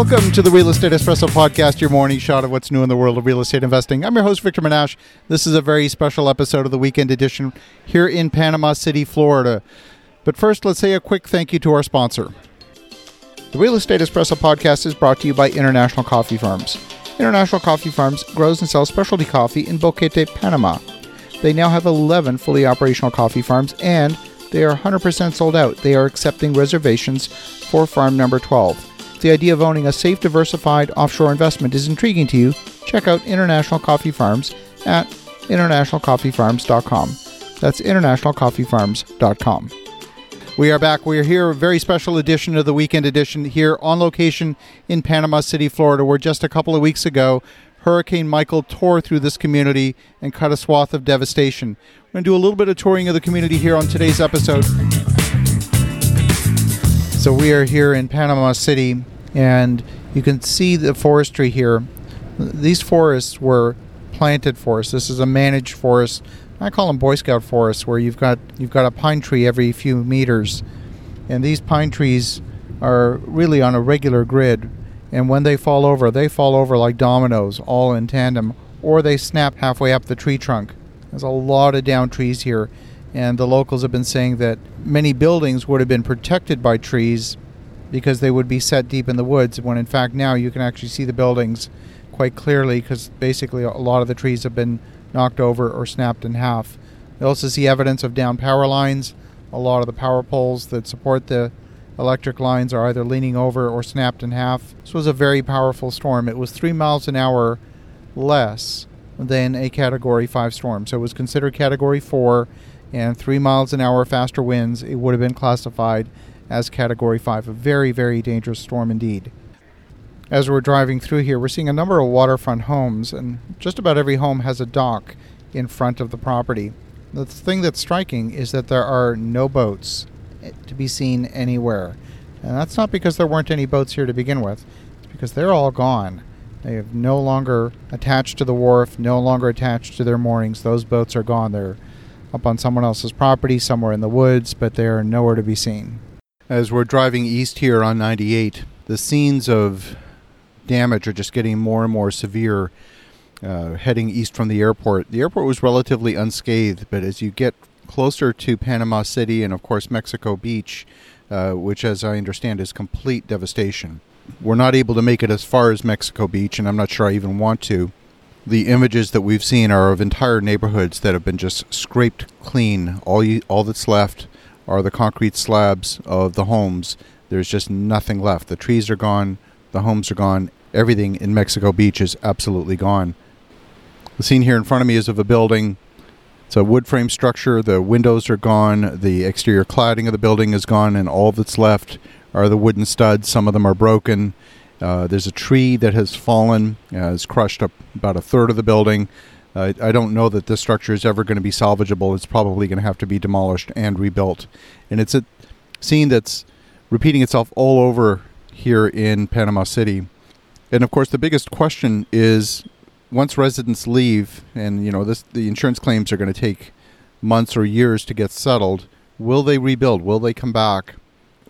Welcome to the Real Estate Espresso Podcast, your morning shot of what's new in the world of real estate investing. I'm your host, Victor Menasce. This is a very special episode of the weekend edition here in Panama City, Florida. But first, let's say a quick thank you to our sponsor. The Real Estate Espresso Podcast is brought to you by International Coffee Farms. International Coffee Farms grows and sells specialty coffee in Boquete, Panama. They now have 11 fully operational coffee farms and they are 100% sold out. They are accepting reservations for farm number 12. If the idea of owning a safe, diversified offshore investment is intriguing to you, check out International Coffee Farms at internationalcoffeefarms.com. That's internationalcoffeefarms.com. We are back. We are here, a very special edition of the weekend edition here on location in Panama City, Florida, where just a couple of weeks ago, Hurricane Michael tore through this community and cut a swath of devastation. We're going to do a little bit of touring of the community here on today's episode. So we are here in Panama City, and you can see the forestry here. These forests were planted forests. This is a managed forest. I call them Boy Scout forests, where you've got you've got a pine tree every few meters, and these pine trees are really on a regular grid. And when they fall over, they fall over like dominoes, all in tandem, or they snap halfway up the tree trunk. There's a lot of down trees here, and the locals have been saying that many buildings would have been protected by trees because they would be set deep in the woods when in fact now you can actually see the buildings quite clearly because basically a lot of the trees have been knocked over or snapped in half. You also see evidence of down power lines. A lot of the power poles that support the electric lines are either leaning over or snapped in half. This was a very powerful storm. It was three miles an hour less than a Category 5 storm. So it was considered Category 4 and three miles an hour faster winds, it would have been classified as Category 5. A very, very dangerous storm indeed. As we're driving through here, we're seeing a number of waterfront homes, and just about every home has a dock in front of the property. The thing that's striking is that there are no boats eh, to be seen anywhere. And that's not because there weren't any boats here to begin with, it's because they're all gone. They have no longer attached to the wharf, no longer attached to their moorings. Those boats are gone. They're up on someone else's property, somewhere in the woods, but they are nowhere to be seen. As we're driving east here on 98, the scenes of damage are just getting more and more severe. Uh, heading east from the airport, the airport was relatively unscathed, but as you get closer to Panama City and, of course, Mexico Beach, uh, which, as I understand, is complete devastation. We're not able to make it as far as Mexico Beach, and I'm not sure I even want to the images that we've seen are of entire neighborhoods that have been just scraped clean. All you, all that's left are the concrete slabs of the homes. There's just nothing left. The trees are gone, the homes are gone. Everything in Mexico Beach is absolutely gone. The scene here in front of me is of a building. It's a wood frame structure. The windows are gone. The exterior cladding of the building is gone, and all that's left are the wooden studs. Some of them are broken. Uh, there's a tree that has fallen, uh, has crushed up about a third of the building. Uh, I don't know that this structure is ever going to be salvageable. It's probably going to have to be demolished and rebuilt. And it's a scene that's repeating itself all over here in Panama City. And of course, the biggest question is once residents leave, and you know this, the insurance claims are going to take months or years to get settled. Will they rebuild? Will they come back?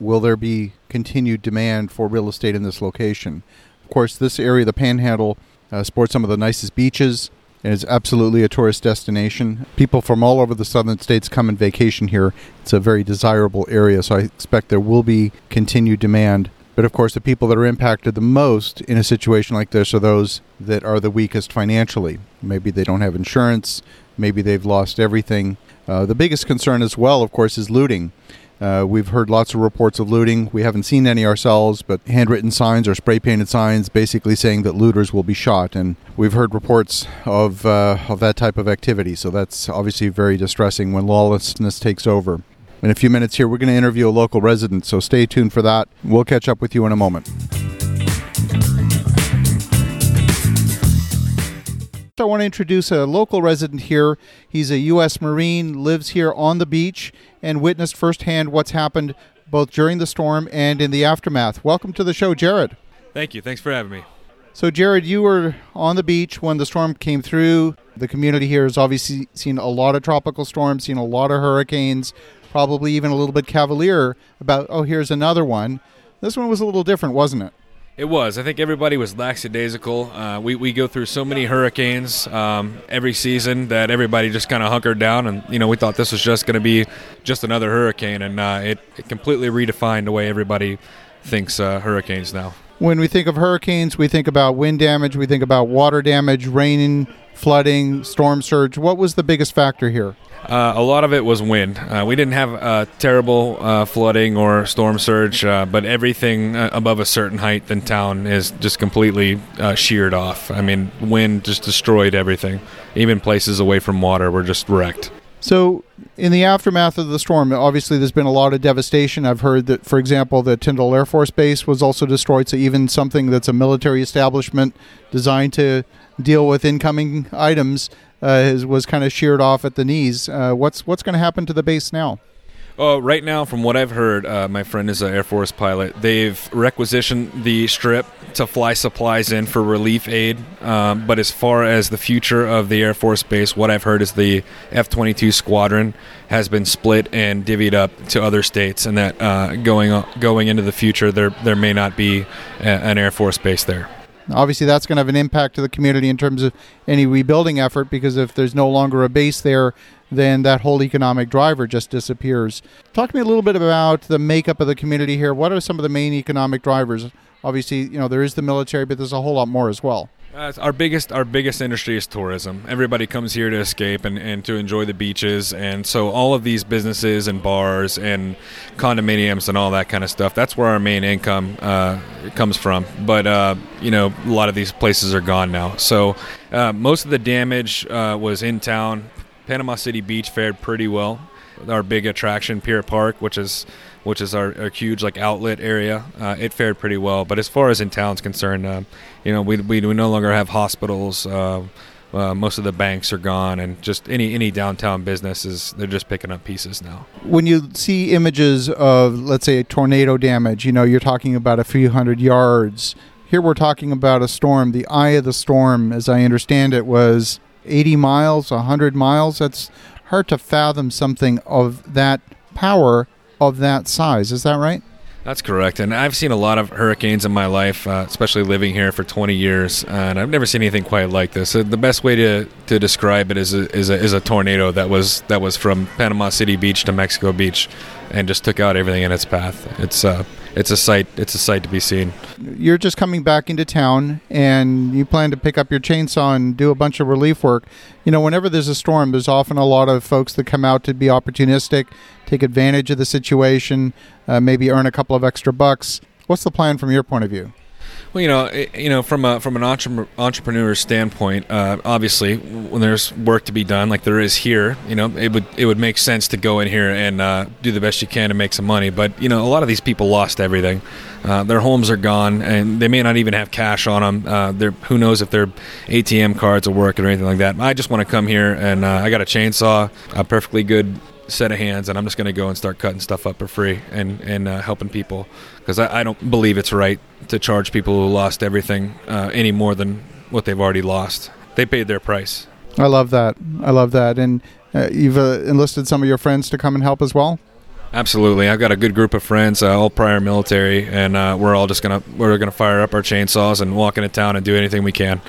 Will there be continued demand for real estate in this location? Of course, this area, the Panhandle, uh, sports some of the nicest beaches and is absolutely a tourist destination. People from all over the southern states come and vacation here. It's a very desirable area, so I expect there will be continued demand. But of course, the people that are impacted the most in a situation like this are those that are the weakest financially. Maybe they don't have insurance, maybe they've lost everything. Uh, the biggest concern as well, of course, is looting. Uh, we've heard lots of reports of looting. We haven't seen any ourselves, but handwritten signs or spray painted signs basically saying that looters will be shot. And we've heard reports of, uh, of that type of activity. So that's obviously very distressing when lawlessness takes over. In a few minutes here, we're going to interview a local resident, so stay tuned for that. We'll catch up with you in a moment. I want to introduce a local resident here. He's a U.S. Marine, lives here on the beach, and witnessed firsthand what's happened both during the storm and in the aftermath. Welcome to the show, Jared. Thank you. Thanks for having me. So, Jared, you were on the beach when the storm came through. The community here has obviously seen a lot of tropical storms, seen a lot of hurricanes, probably even a little bit cavalier about, oh, here's another one. This one was a little different, wasn't it? It was. I think everybody was lackadaisical. Uh, we, we go through so many hurricanes um, every season that everybody just kind of hunkered down, and you know we thought this was just going to be just another hurricane, and uh, it, it completely redefined the way everybody thinks uh, hurricanes now. When we think of hurricanes, we think about wind damage, we think about water damage, rain, flooding, storm surge. What was the biggest factor here? Uh, a lot of it was wind. Uh, we didn't have uh, terrible uh, flooding or storm surge, uh, but everything uh, above a certain height in town is just completely sheared off. I mean, wind just destroyed everything. Even places away from water were just wrecked. So, in the aftermath of the storm, obviously there's been a lot of devastation. I've heard that, for example, the Tyndall Air Force Base was also destroyed. So, even something that's a military establishment designed to deal with incoming items uh, was kind of sheared off at the knees. Uh, what's what's going to happen to the base now? Oh, right now, from what I've heard, uh, my friend is an Air Force pilot. They've requisitioned the strip to fly supplies in for relief aid. Um, but as far as the future of the Air Force Base, what I've heard is the F 22 squadron has been split and divvied up to other states, and that uh, going going into the future, there there may not be a, an Air Force Base there. Obviously, that's going to have an impact to the community in terms of any rebuilding effort because if there's no longer a base there, then that whole economic driver just disappears. Talk to me a little bit about the makeup of the community here. What are some of the main economic drivers? Obviously, you know there is the military, but there's a whole lot more as well. Uh, our biggest our biggest industry is tourism. Everybody comes here to escape and, and to enjoy the beaches, and so all of these businesses and bars and condominiums and all that kind of stuff. That's where our main income uh, comes from. But uh, you know, a lot of these places are gone now. So uh, most of the damage uh, was in town. Panama City Beach fared pretty well. Our big attraction, Pier Park, which is which is our, our huge like outlet area. Uh, it fared pretty well, but as far as in town's concerned, uh, you know, we, we, we no longer have hospitals. Uh, uh, most of the banks are gone, and just any any downtown businesses they're just picking up pieces now. When you see images of, let's say, tornado damage, you know, you're talking about a few hundred yards. Here we're talking about a storm. The eye of the storm, as I understand it, was 80 miles, 100 miles. That's hard to fathom something of that power of that size. Is that right? That's correct. And I've seen a lot of hurricanes in my life, uh, especially living here for 20 years, and I've never seen anything quite like this. The best way to, to describe it is a, is, a, is a tornado that was that was from Panama City Beach to Mexico Beach and just took out everything in its path. It's uh, it's a sight it's a sight to be seen. You're just coming back into town and you plan to pick up your chainsaw and do a bunch of relief work. You know, whenever there's a storm, there's often a lot of folks that come out to be opportunistic, take advantage of the situation, uh, maybe earn a couple of extra bucks. What's the plan from your point of view? Well, you know, it, you know, from a from an entre- entrepreneur standpoint, uh, obviously, when there's work to be done, like there is here, you know, it would it would make sense to go in here and uh, do the best you can to make some money. But you know, a lot of these people lost everything. Uh, their homes are gone, and they may not even have cash on them. Uh, they're, who knows if their ATM cards will work or anything like that. I just want to come here, and uh, I got a chainsaw, a perfectly good set of hands, and I'm just going to go and start cutting stuff up for free and and uh, helping people because I, I, don't believe it's right to charge people who lost everything uh, any more than what they've already lost. They paid their price. I love that. I love that, and uh, you've uh, enlisted some of your friends to come and help as well. Absolutely, I've got a good group of friends, uh, all prior military, and uh, we're all just gonna we're gonna fire up our chainsaws and walk into town and do anything we can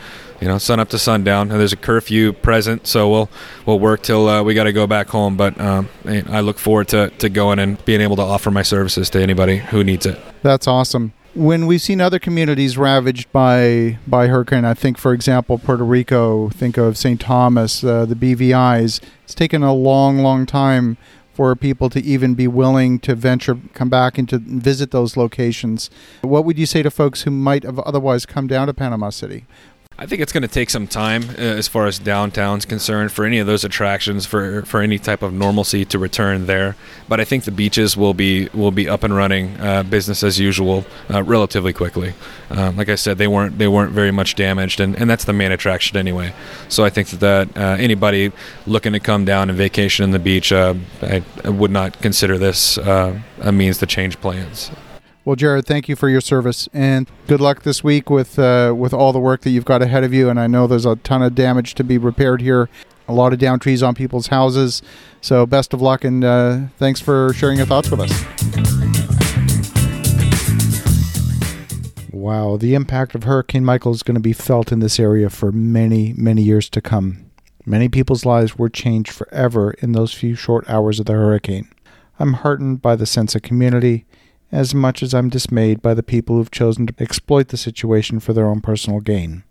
you know, sun up to sundown. And there's a curfew present, so we'll we'll work till uh, we got to go back home. But um, I look forward to, to going and being able to offer my services to anybody who needs it. That's awesome. When we've seen other communities ravaged by by hurricane, I think, for example, Puerto Rico. Think of St. Thomas, uh, the BVI's. It's taken a long, long time for people to even be willing to venture, come back and to visit those locations. What would you say to folks who might have otherwise come down to Panama City? I think it's going to take some time uh, as far as downtown's concerned for any of those attractions for for any type of normalcy to return there. But I think the beaches will be will be up and running, uh, business as usual, uh, relatively quickly. Um, like I said, they weren't they weren't very much damaged, and, and that's the main attraction anyway. So I think that, uh, anybody looking to come down and vacation in the beach, uh, I, I, would not consider this uh, a means to change plans. Well, Jared, thank you for your service and good luck this week with uh, with all the work that you've got ahead of you. And I know there's a ton of damage to be repaired here, a lot of down trees on people's houses. So best of luck and uh, thanks for sharing your thoughts with us. Wow, the impact of Hurricane Michael is going to be felt in this area for many, many years to come. Many people's lives were changed forever in those few short hours of the hurricane. I'm heartened by the sense of community as much as I'm dismayed by the people who've chosen to exploit the situation for their own personal gain.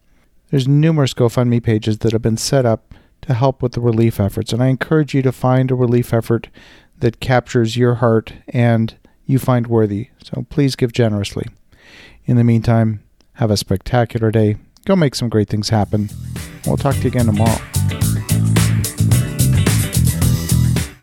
There's numerous GoFundMe pages that have been set up to help with the relief efforts, and I encourage you to find a relief effort that captures your heart and you find worthy. So please give generously. In the meantime, have a spectacular day. Go make some great things happen. We'll talk to you again tomorrow.